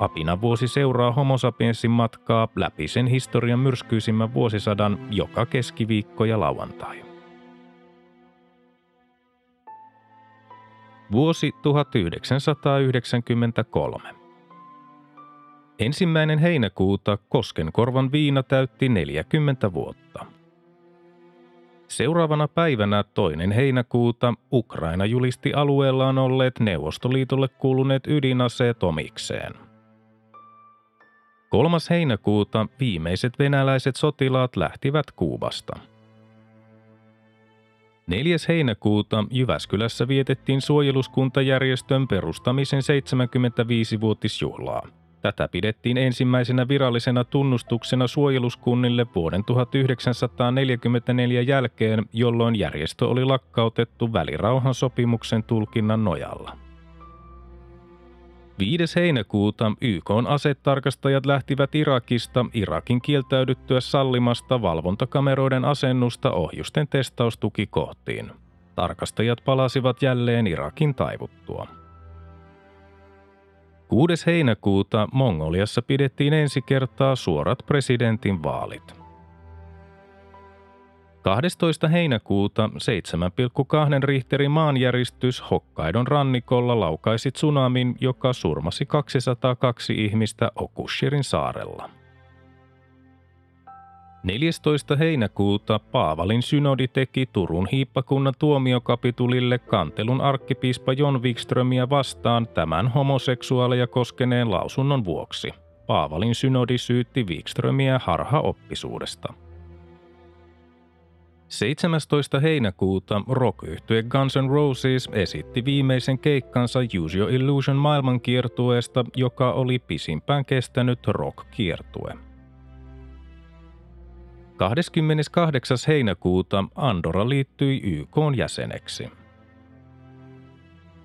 Apina vuosi seuraa Homo sapiensin matkaa läpi sen historian myrskyisimmän vuosisadan joka keskiviikko ja lauantai. Vuosi 1993. Ensimmäinen heinäkuuta Koskenkorvan viina täytti 40 vuotta. Seuraavana päivänä toinen heinäkuuta Ukraina julisti alueellaan olleet Neuvostoliitolle kuuluneet ydinaseet omikseen – 3. heinäkuuta viimeiset venäläiset sotilaat lähtivät Kuubasta. 4. heinäkuuta Jyväskylässä vietettiin suojeluskuntajärjestön perustamisen 75-vuotisjuhlaa. Tätä pidettiin ensimmäisenä virallisena tunnustuksena suojeluskunnille vuoden 1944 jälkeen, jolloin järjestö oli lakkautettu välirauhan sopimuksen tulkinnan nojalla. 5. heinäkuuta YK asetarkastajat lähtivät Irakista Irakin kieltäydyttyä sallimasta valvontakameroiden asennusta ohjusten testaustukikohtiin. Tarkastajat palasivat jälleen Irakin taivuttua. 6. heinäkuuta Mongoliassa pidettiin ensi kertaa suorat presidentin vaalit. 12. heinäkuuta 7,2 Richterin maanjäristys Hokkaidon rannikolla laukaisi tsunamin, joka surmasi 202 ihmistä Okushirin saarella. 14. heinäkuuta Paavalin synodi teki Turun hiippakunnan tuomiokapitulille kantelun arkkipiispa Jon Wikströmiä vastaan tämän homoseksuaaleja koskeneen lausunnon vuoksi. Paavalin synodi syytti Wikströmiä harhaoppisuudesta. 17. heinäkuuta rock Guns N' Roses esitti viimeisen keikkansa Use Your Illusion maailmankiertueesta, joka oli pisimpään kestänyt rock-kiertue. 28. heinäkuuta Andorra liittyi YK jäseneksi.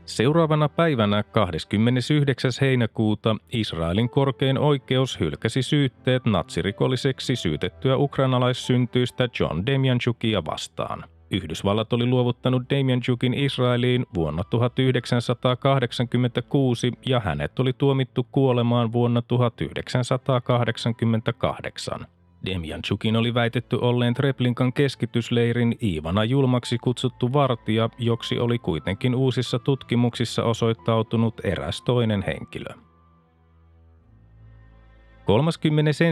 Seuraavana päivänä 29. heinäkuuta Israelin korkein oikeus hylkäsi syytteet natsirikolliseksi syytettyä ukrainalaissyntyistä John Demjanchukia vastaan. Yhdysvallat oli luovuttanut Demjanchukin Israeliin vuonna 1986 ja hänet oli tuomittu kuolemaan vuonna 1988. Demjanchukin oli väitetty olleen Treblinkan keskitysleirin Iivana julmaksi kutsuttu vartija, joksi oli kuitenkin uusissa tutkimuksissa osoittautunut eräs toinen henkilö. 31.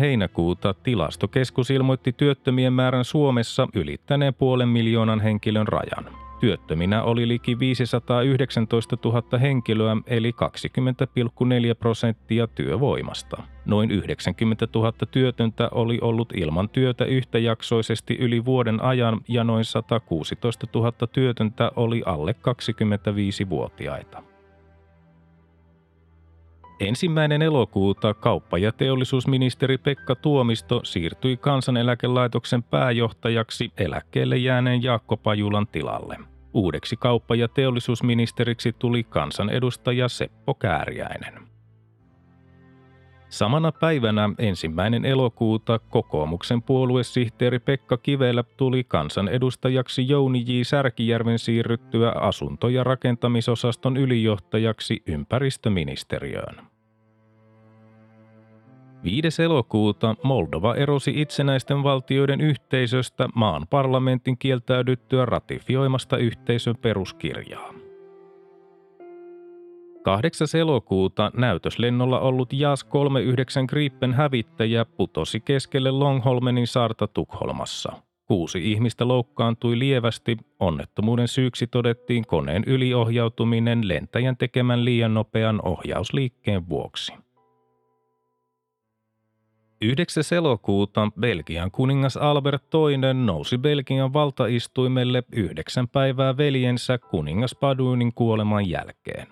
heinäkuuta tilastokeskus ilmoitti työttömien määrän Suomessa ylittäneen puolen miljoonan henkilön rajan. Työttöminä oli liki 519 000 henkilöä eli 20,4 prosenttia työvoimasta. Noin 90 000 työtöntä oli ollut ilman työtä yhtäjaksoisesti yli vuoden ajan ja noin 116 000 työtöntä oli alle 25-vuotiaita. Ensimmäinen elokuuta kauppa- ja teollisuusministeri Pekka Tuomisto siirtyi kansaneläkelaitoksen pääjohtajaksi eläkkeelle jääneen Jaakko Pajulan tilalle. Uudeksi kauppa- ja teollisuusministeriksi tuli kansanedustaja Seppo Kääriäinen. Samana päivänä ensimmäinen elokuuta kokoomuksen puoluesihteeri Pekka Kivelä tuli kansanedustajaksi Jouni J. Särkijärven siirryttyä asunto- ja rakentamisosaston ylijohtajaksi ympäristöministeriöön. 5. elokuuta Moldova erosi itsenäisten valtioiden yhteisöstä maan parlamentin kieltäydyttyä ratifioimasta yhteisön peruskirjaa. 8. elokuuta näytöslennolla ollut JAS 39 Gripen hävittäjä putosi keskelle Longholmenin saarta Tukholmassa. Kuusi ihmistä loukkaantui lievästi. Onnettomuuden syyksi todettiin koneen yliohjautuminen lentäjän tekemän liian nopean ohjausliikkeen vuoksi. 9. elokuuta Belgian kuningas Albert II nousi Belgian valtaistuimelle yhdeksän päivää veljensä kuningas Paduinin kuoleman jälkeen.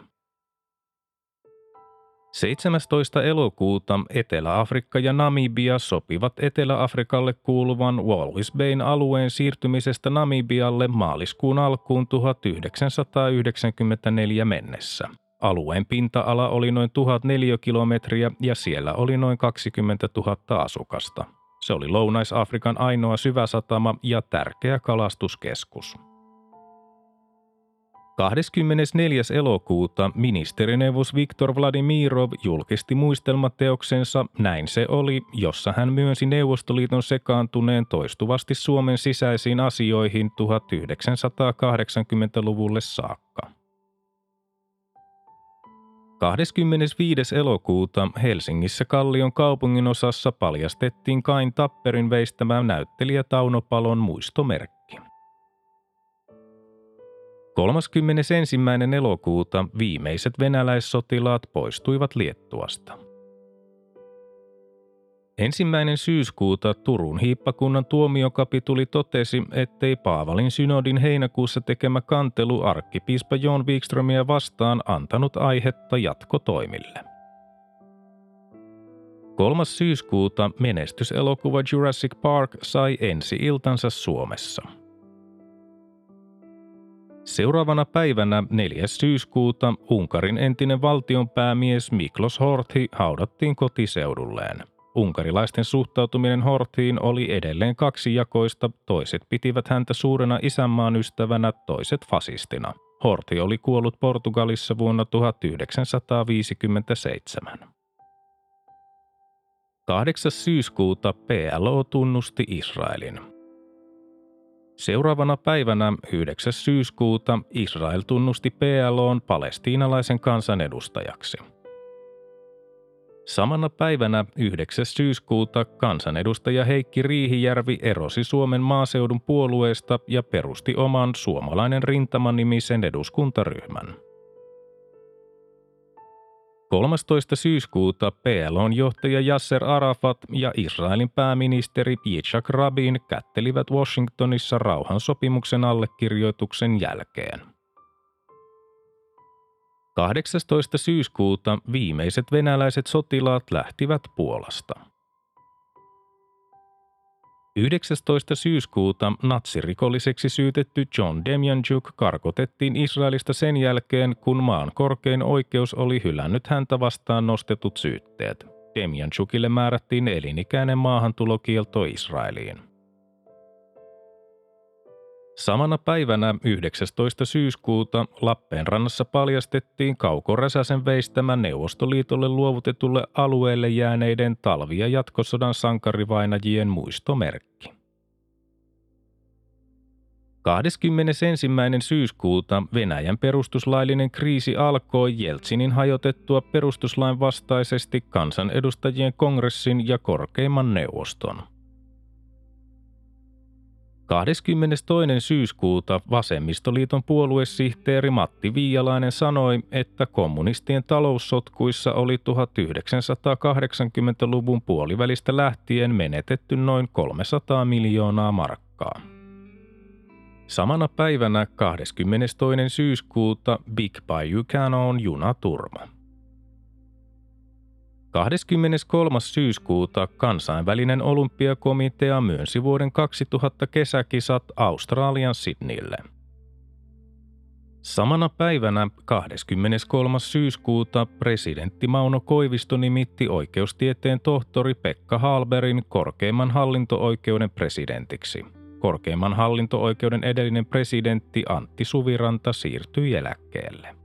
17. elokuuta Etelä-Afrikka ja Namibia sopivat Etelä-Afrikalle kuuluvan Walvis Bayn alueen siirtymisestä Namibialle maaliskuun alkuun 1994 mennessä. Alueen pinta-ala oli noin 1000 neliökilometriä ja siellä oli noin 20 000 asukasta. Se oli Lounais-Afrikan ainoa syväsatama ja tärkeä kalastuskeskus. 24. elokuuta ministerineuvos Viktor Vladimirov julkisti muistelmateoksensa Näin se oli, jossa hän myönsi Neuvostoliiton sekaantuneen toistuvasti Suomen sisäisiin asioihin 1980-luvulle saakka. 25. elokuuta Helsingissä Kallion kaupungin osassa paljastettiin Kain Tapperin veistämä näyttelijä Tauno Palon muistomerkki. 31. elokuuta viimeiset venäläissotilaat poistuivat Liettuasta. Ensimmäinen syyskuuta Turun hiippakunnan tuomiokapituli totesi, ettei Paavalin synodin heinäkuussa tekemä kantelu arkkipiispa John Wikströmiä vastaan antanut aihetta jatkotoimille. 3. syyskuuta menestyselokuva Jurassic Park sai ensi-iltansa Suomessa – Seuraavana päivänä 4. syyskuuta Unkarin entinen valtionpäämies Miklos Horthi haudattiin kotiseudulleen. Unkarilaisten suhtautuminen Horthiin oli edelleen kaksijakoista, toiset pitivät häntä suurena isänmaan ystävänä, toiset fasistina. Horthi oli kuollut Portugalissa vuonna 1957. 8. syyskuuta PLO tunnusti Israelin. Seuraavana päivänä 9. syyskuuta Israel tunnusti PLOn palestiinalaisen kansanedustajaksi. Samana päivänä 9. syyskuuta kansanedustaja Heikki Riihijärvi erosi Suomen maaseudun puolueesta ja perusti oman suomalainen rintamanimisen eduskuntaryhmän. 13. syyskuuta PLOn johtaja Yasser Arafat ja Israelin pääministeri Yitzhak Rabin kättelivät Washingtonissa rauhansopimuksen allekirjoituksen jälkeen. 18. syyskuuta viimeiset venäläiset sotilaat lähtivät Puolasta. 19. syyskuuta natsirikolliseksi syytetty John Demjanjuk karkotettiin Israelista sen jälkeen, kun maan korkein oikeus oli hylännyt häntä vastaan nostetut syytteet. Demjanjukille määrättiin elinikäinen maahantulokielto Israeliin. Samana päivänä 19. syyskuuta Lappeenrannassa paljastettiin Kauko Räsäsen veistämä Neuvostoliitolle luovutetulle alueelle jääneiden talvi- ja jatkosodan sankarivainajien muistomerkki. 21. syyskuuta Venäjän perustuslaillinen kriisi alkoi Jeltsinin hajotettua perustuslain vastaisesti kansanedustajien kongressin ja korkeimman neuvoston – 22. syyskuuta Vasemmistoliiton puoluesihteeri Matti Viialainen sanoi, että kommunistien taloussotkuissa oli 1980-luvun puolivälistä lähtien menetetty noin 300 miljoonaa markkaa. Samana päivänä 22. syyskuuta Big Bayou Canon junaturma. 23. syyskuuta kansainvälinen olympiakomitea myönsi vuoden 2000 kesäkisat Australian Sydneylle. Samana päivänä 23. syyskuuta presidentti Mauno Koivisto nimitti oikeustieteen tohtori Pekka Halberin korkeimman hallinto-oikeuden presidentiksi. Korkeimman hallinto-oikeuden edellinen presidentti Antti Suviranta siirtyi eläkkeelle.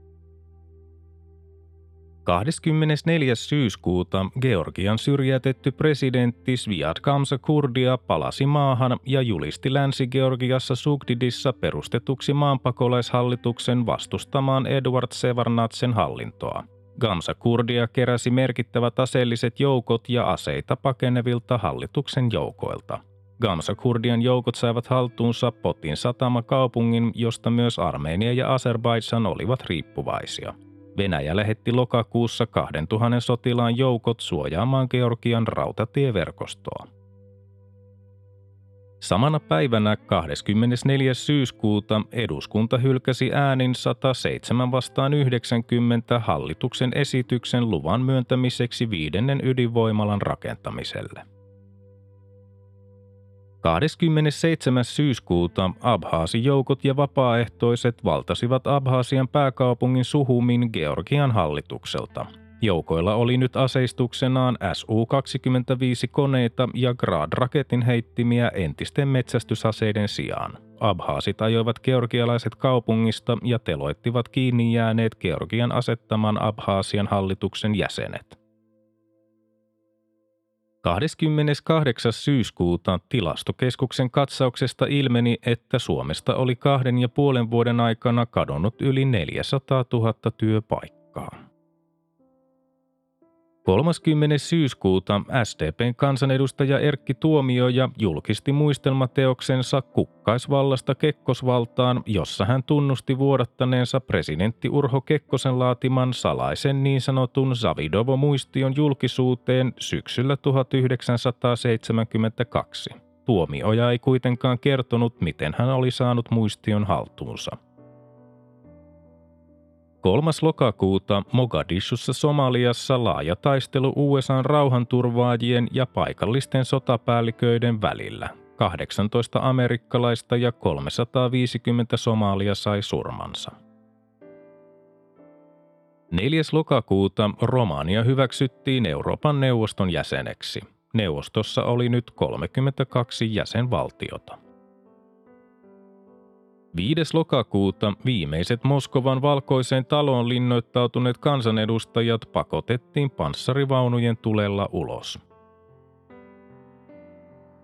24. syyskuuta Georgian syrjätetty presidentti Sviat Kamsa Kurdia palasi maahan ja julisti Länsi-Georgiassa Sugdidissa perustetuksi maanpakolaishallituksen vastustamaan Edward Sevarnatsen hallintoa. Gamsa Kurdia keräsi merkittävät aseelliset joukot ja aseita pakenevilta hallituksen joukoilta. Gamsa Kurdian joukot saivat haltuunsa Potin satama kaupungin, josta myös Armenia ja Azerbaidsan olivat riippuvaisia – Venäjä lähetti lokakuussa 2000 sotilaan joukot suojaamaan Georgian rautatieverkostoa. Samana päivänä 24. syyskuuta eduskunta hylkäsi äänin 107 vastaan 90 hallituksen esityksen luvan myöntämiseksi viidennen ydinvoimalan rakentamiselle. 27. syyskuuta Abhaasi-joukot ja vapaaehtoiset valtasivat Abhaasian pääkaupungin Suhumin Georgian hallitukselta – Joukoilla oli nyt aseistuksenaan Su-25-koneita ja Grad-raketin heittimiä entisten metsästysaseiden sijaan. Abhaasit ajoivat georgialaiset kaupungista ja teloittivat kiinni jääneet Georgian asettaman Abhaasian hallituksen jäsenet. 28. syyskuuta tilastokeskuksen katsauksesta ilmeni, että Suomesta oli kahden ja puolen vuoden aikana kadonnut yli 400 000 työpaikkaa. 30. syyskuuta SDPn kansanedustaja Erkki Tuomioja julkisti muistelmateoksensa Kukkaisvallasta Kekkosvaltaan, jossa hän tunnusti vuodattaneensa presidentti Urho Kekkosen laatiman salaisen niin sanotun Savidovo-muistion julkisuuteen syksyllä 1972. Tuomioja ei kuitenkaan kertonut, miten hän oli saanut muistion haltuunsa. 3. lokakuuta Mogadishussa Somaliassa laaja taistelu USAn rauhanturvaajien ja paikallisten sotapäälliköiden välillä. 18 amerikkalaista ja 350 somalia sai surmansa. 4. lokakuuta Romania hyväksyttiin Euroopan neuvoston jäseneksi. Neuvostossa oli nyt 32 jäsenvaltiota. 5. lokakuuta viimeiset Moskovan valkoiseen taloon linnoittautuneet kansanedustajat pakotettiin panssarivaunujen tulella ulos.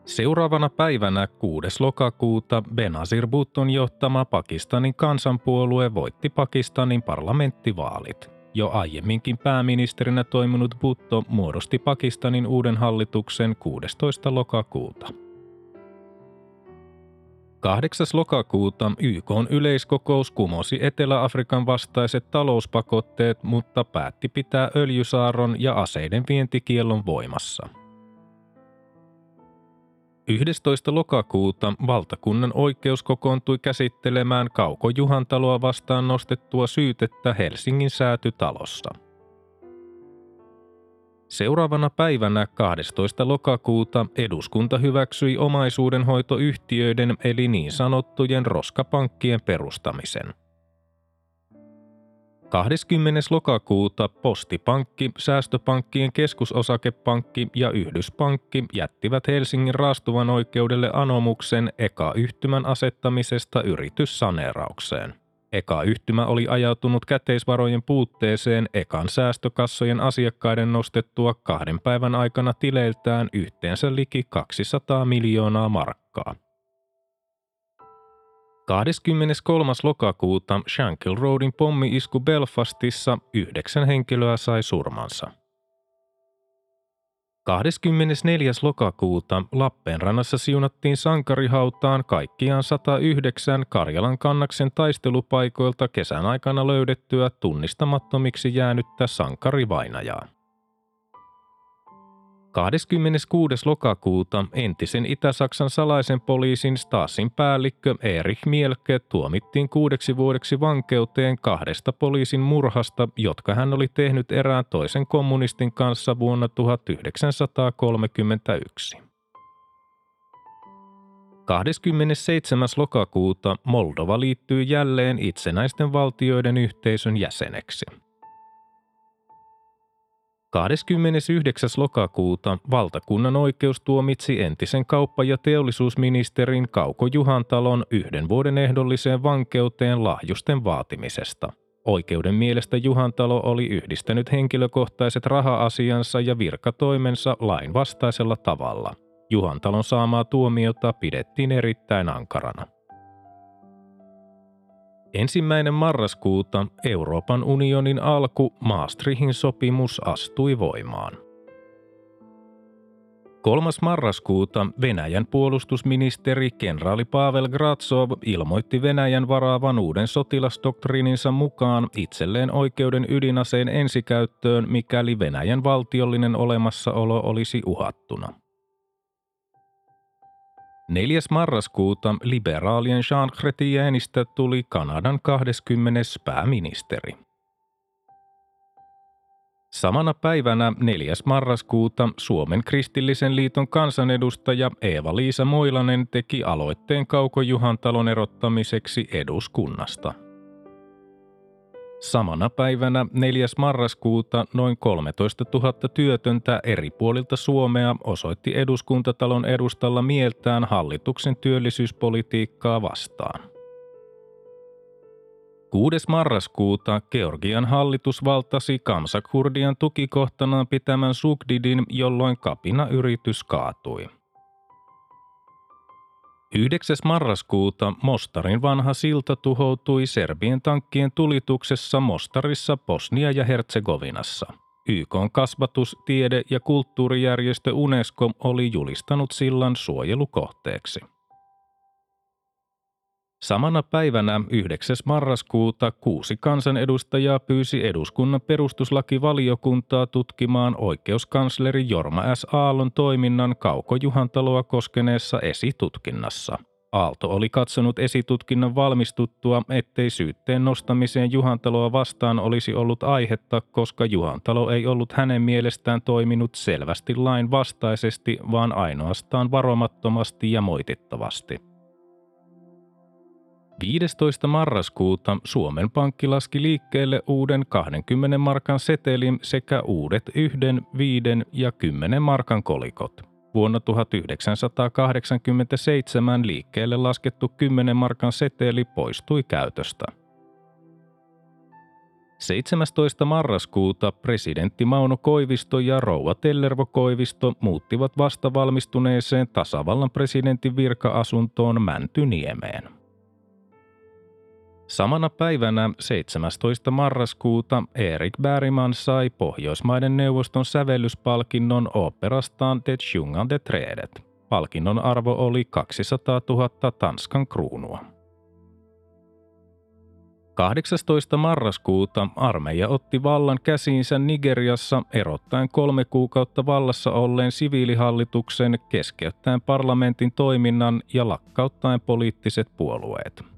Seuraavana päivänä 6. lokakuuta Benazir Bhutton johtama Pakistanin kansanpuolue voitti Pakistanin parlamenttivaalit. Jo aiemminkin pääministerinä toiminut Bhutto muodosti Pakistanin uuden hallituksen 16. lokakuuta. 8. lokakuuta YK yleiskokous kumosi Etelä-Afrikan vastaiset talouspakotteet, mutta päätti pitää öljysaaron ja aseiden vientikiellon voimassa. 11. lokakuuta valtakunnan oikeus kokoontui käsittelemään Kauko Juhantaloa vastaan nostettua syytettä Helsingin säätytalossa. Seuraavana päivänä 12. lokakuuta eduskunta hyväksyi omaisuudenhoitoyhtiöiden eli niin sanottujen roskapankkien perustamisen. 20. lokakuuta Postipankki, Säästöpankkien keskusosakepankki ja Yhdyspankki jättivät Helsingin raastuvan oikeudelle anomuksen eka-yhtymän asettamisesta yrityssaneeraukseen. Eka yhtymä oli ajautunut käteisvarojen puutteeseen ekan säästökassojen asiakkaiden nostettua kahden päivän aikana tileiltään yhteensä liki 200 miljoonaa markkaa. 23. lokakuuta Shankill Roadin pommi-isku Belfastissa yhdeksän henkilöä sai surmansa. 24. lokakuuta Lappeenrannassa siunattiin sankarihautaan kaikkiaan 109 Karjalan kannaksen taistelupaikoilta kesän aikana löydettyä tunnistamattomiksi jäänyttä sankarivainajaa. 26. lokakuuta entisen Itä-Saksan salaisen poliisin Stasin päällikkö Erich Mielke tuomittiin kuudeksi vuodeksi vankeuteen kahdesta poliisin murhasta, jotka hän oli tehnyt erään toisen kommunistin kanssa vuonna 1931. 27. lokakuuta Moldova liittyy jälleen itsenäisten valtioiden yhteisön jäseneksi. 29. lokakuuta valtakunnan oikeus tuomitsi entisen kauppa- ja teollisuusministerin Kauko Juhantalon yhden vuoden ehdolliseen vankeuteen lahjusten vaatimisesta. Oikeuden mielestä Juhantalo oli yhdistänyt henkilökohtaiset raha-asiansa ja virkatoimensa lainvastaisella tavalla. Juhantalon saamaa tuomiota pidettiin erittäin ankarana. Ensimmäinen marraskuuta Euroopan unionin alku Maastrichtin sopimus astui voimaan. 3. marraskuuta Venäjän puolustusministeri kenraali Pavel Gratsov ilmoitti Venäjän varaavan uuden sotilasdoktriininsa mukaan itselleen oikeuden ydinaseen ensikäyttöön, mikäli Venäjän valtiollinen olemassaolo olisi uhattuna. 4. marraskuuta liberaalien Jean Chrétienistä tuli Kanadan 20. pääministeri. Samana päivänä 4. marraskuuta Suomen kristillisen liiton kansanedustaja Eeva-Liisa Moilanen teki aloitteen Kauko Juhantalon erottamiseksi eduskunnasta. Samana päivänä 4. marraskuuta noin 13 000 työtöntä eri puolilta Suomea osoitti eduskuntatalon edustalla mieltään hallituksen työllisyyspolitiikkaa vastaan. 6. marraskuuta Georgian hallitus valtasi Kamsakurdian tukikohtanaan pitämän Sugdidin, jolloin kapina-yritys kaatui. 9. marraskuuta Mostarin vanha silta tuhoutui Serbien tankkien tulituksessa Mostarissa Bosnia ja Herzegovinassa. YK kasvatus-, tiede- ja kulttuurijärjestö UNESCO oli julistanut sillan suojelukohteeksi. Samana päivänä 9. marraskuuta kuusi kansanedustajaa pyysi eduskunnan perustuslakivaliokuntaa tutkimaan oikeuskansleri Jorma S. Aallon toiminnan Kauko-Juhantaloa koskeneessa esitutkinnassa. Aalto oli katsonut esitutkinnan valmistuttua, ettei syytteen nostamiseen Juhantaloa vastaan olisi ollut aihetta, koska Juhantalo ei ollut hänen mielestään toiminut selvästi lain vastaisesti, vaan ainoastaan varomattomasti ja moitittavasti. 15. marraskuuta Suomen Pankki laski liikkeelle uuden 20 markan setelin sekä uudet 1, 5 ja 10 markan kolikot. Vuonna 1987 liikkeelle laskettu 10 markan seteli poistui käytöstä. 17. marraskuuta presidentti Mauno Koivisto ja rouva Tellervo Koivisto muuttivat vastavalmistuneeseen tasavallan presidentin virka-asuntoon Mäntyniemeen. Samana päivänä 17. marraskuuta Erik Bergman sai Pohjoismaiden neuvoston sävellyspalkinnon operastaan Det sjungande trädet. Palkinnon arvo oli 200 000 Tanskan kruunua. 18. marraskuuta armeija otti vallan käsiinsä Nigeriassa erottaen kolme kuukautta vallassa olleen siviilihallituksen keskeyttäen parlamentin toiminnan ja lakkauttaen poliittiset puolueet.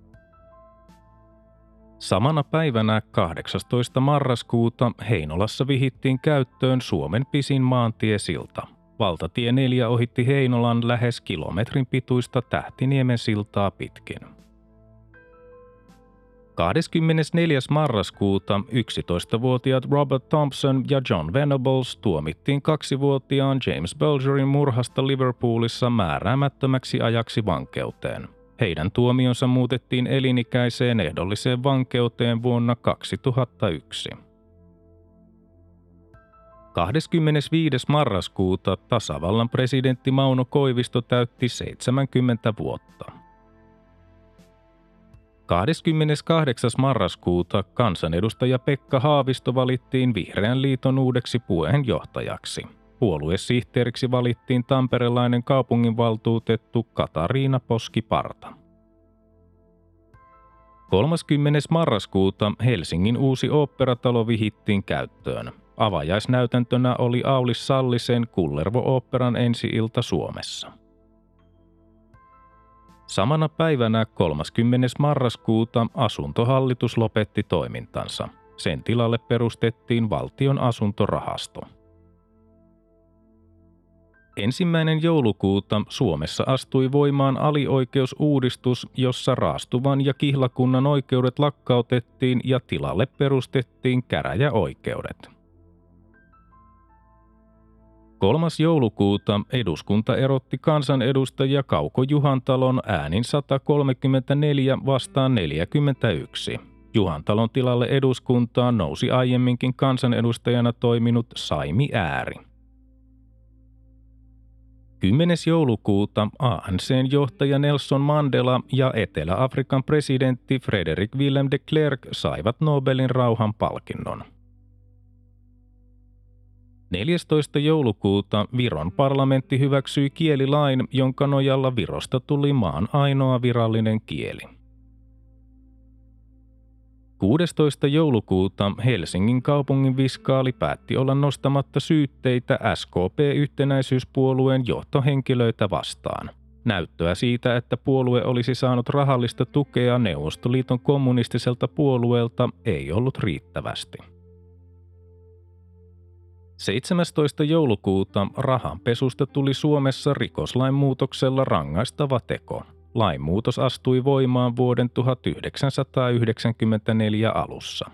Samana päivänä 18. marraskuuta Heinolassa vihittiin käyttöön Suomen pisin maantiesilta. Valtatie 4 ohitti Heinolan lähes kilometrin pituista Tähtiniemen siltaa pitkin. 24. marraskuuta 11-vuotiaat Robert Thompson ja John Venables tuomittiin kaksivuotiaan James Belgerin murhasta Liverpoolissa määräämättömäksi ajaksi vankeuteen – heidän tuomionsa muutettiin elinikäiseen ehdolliseen vankeuteen vuonna 2001. 25. marraskuuta tasavallan presidentti Mauno Koivisto täytti 70 vuotta. 28. marraskuuta kansanedustaja Pekka Haavisto valittiin Vihreän liiton uudeksi puheenjohtajaksi. Puoluesihteeriksi valittiin tamperelainen kaupunginvaltuutettu Katariina Poskiparta. 30. marraskuuta Helsingin uusi oopperatalo vihittiin käyttöön. Avajaisnäytäntönä oli Aulis Sallisen Kullervo-oopperan ensi-ilta Suomessa. Samana päivänä 30. marraskuuta asuntohallitus lopetti toimintansa. Sen tilalle perustettiin valtion asuntorahasto. Ensimmäinen joulukuuta Suomessa astui voimaan alioikeusuudistus, jossa raastuvan ja kihlakunnan oikeudet lakkautettiin ja tilalle perustettiin käräjäoikeudet. 3. joulukuuta eduskunta erotti kansanedustajia Kauko Juhantalon äänin 134 vastaan 41. Juhantalon tilalle eduskuntaan nousi aiemminkin kansanedustajana toiminut Saimi Ääri. 10. joulukuuta ANCn johtaja Nelson Mandela ja Etelä-Afrikan presidentti Frederick Willem de Klerk saivat Nobelin rauhan palkinnon. 14. joulukuuta Viron parlamentti hyväksyi kielilain, jonka nojalla Virosta tuli maan ainoa virallinen kieli. 16. joulukuuta Helsingin kaupungin viskaali päätti olla nostamatta syytteitä SKP-yhtenäisyyspuolueen johtohenkilöitä vastaan. Näyttöä siitä, että puolue olisi saanut rahallista tukea Neuvostoliiton kommunistiselta puolueelta, ei ollut riittävästi. 17. joulukuuta rahanpesusta tuli Suomessa rikoslain muutoksella rangaistava teko. Lainmuutos astui voimaan vuoden 1994 alussa.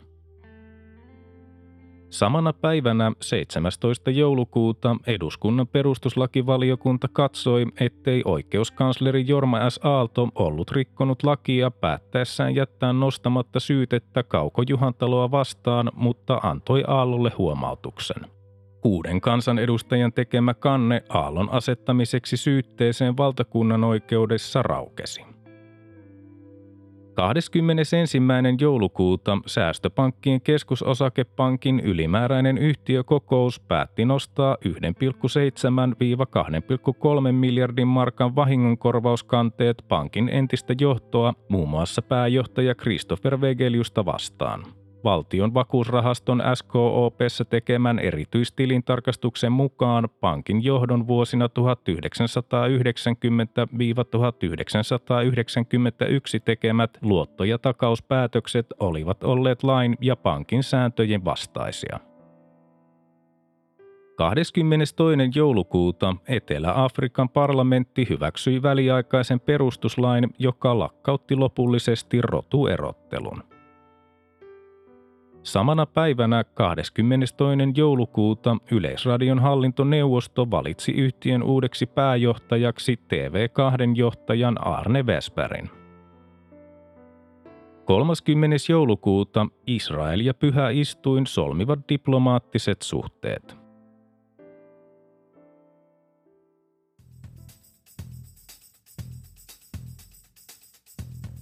Samana päivänä 17. joulukuuta eduskunnan perustuslakivaliokunta katsoi, ettei oikeuskansleri Jorma S. Aalto ollut rikkonut lakia päättäessään jättää nostamatta syytettä Kauko Juhantaloa vastaan, mutta antoi Aallolle huomautuksen. Kuuden kansanedustajan tekemä kanne Aallon asettamiseksi syytteeseen valtakunnan oikeudessa raukesi. 21. joulukuuta Säästöpankkien keskusosakepankin ylimääräinen yhtiökokous päätti nostaa 1,7-2,3 miljardin markan vahingonkorvauskanteet pankin entistä johtoa, muun muassa pääjohtaja Christopher Vegeliusta vastaan. Valtion vakuusrahaston SKOPssä tekemän erityistilintarkastuksen mukaan pankin johdon vuosina 1990-1991 tekemät luotto- ja takauspäätökset olivat olleet lain ja pankin sääntöjen vastaisia. 22. joulukuuta Etelä-Afrikan parlamentti hyväksyi väliaikaisen perustuslain, joka lakkautti lopullisesti rotuerottelun. Samana päivänä 22. joulukuuta Yleisradion hallintoneuvosto valitsi yhtiön uudeksi pääjohtajaksi TV2-johtajan Arne Vesperin. 30. joulukuuta Israel ja Pyhä Istuin solmivat diplomaattiset suhteet.